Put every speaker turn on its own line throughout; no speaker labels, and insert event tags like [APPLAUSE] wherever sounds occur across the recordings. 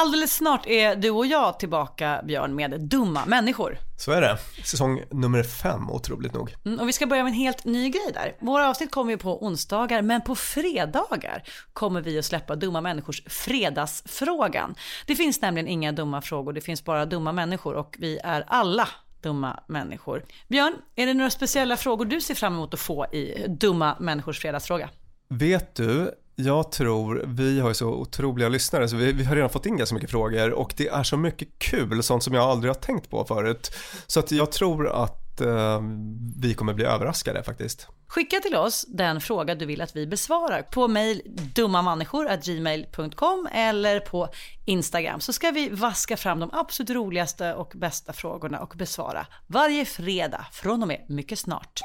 Alldeles snart är du och jag tillbaka, Björn, med Dumma människor.
Så är det. Säsong nummer fem, otroligt nog.
Mm, och vi ska börja med en helt ny grej där. Våra avsnitt kommer ju på onsdagar, men på fredagar kommer vi att släppa Dumma människors fredagsfrågan. Det finns nämligen inga dumma frågor, det finns bara dumma människor och vi är alla dumma människor. Björn, är det några speciella frågor du ser fram emot att få i Dumma människors fredagsfråga?
Vet du, jag tror, vi har ju så otroliga lyssnare så vi, vi har redan fått in ganska mycket frågor och det är så mycket kul, sånt som jag aldrig har tänkt på förut. Så att jag tror att eh, vi kommer bli överraskade faktiskt.
Skicka till oss den fråga du vill att vi besvarar på mejl dummamänniskor.gmail.com eller på Instagram så ska vi vaska fram de absolut roligaste och bästa frågorna och besvara varje fredag från och med mycket snart.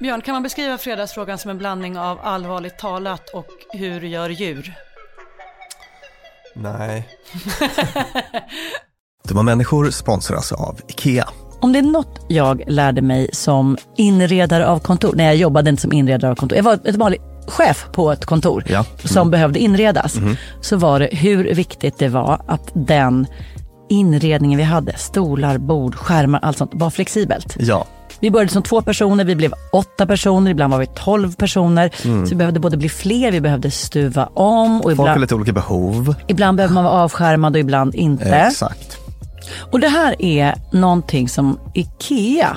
Björn, kan man beskriva fredagsfrågan som en blandning av allvarligt talat och hur gör djur?
Nej. [LAUGHS]
Dumma människor sponsras av IKEA.
Om det är något jag lärde mig som inredare av kontor, när jag jobbade inte som inredare av kontor, jag var ett vanligt chef på ett kontor
Ja.
som behövde inredas, så var det hur viktigt det var att den inredningen vi hade, stolar, bord, skärmar, allt sånt, var flexibelt.
Ja,
Vi började som två personer, vi blev åtta personer, ibland var vi tolv personer. Så vi behövde både bli fler, vi behövde stuva om och
folk har
ibland,
lite olika behov.
ibland behöver man vara avskärmad och ibland inte.
Exakt.
Och det här är någonting som IKEA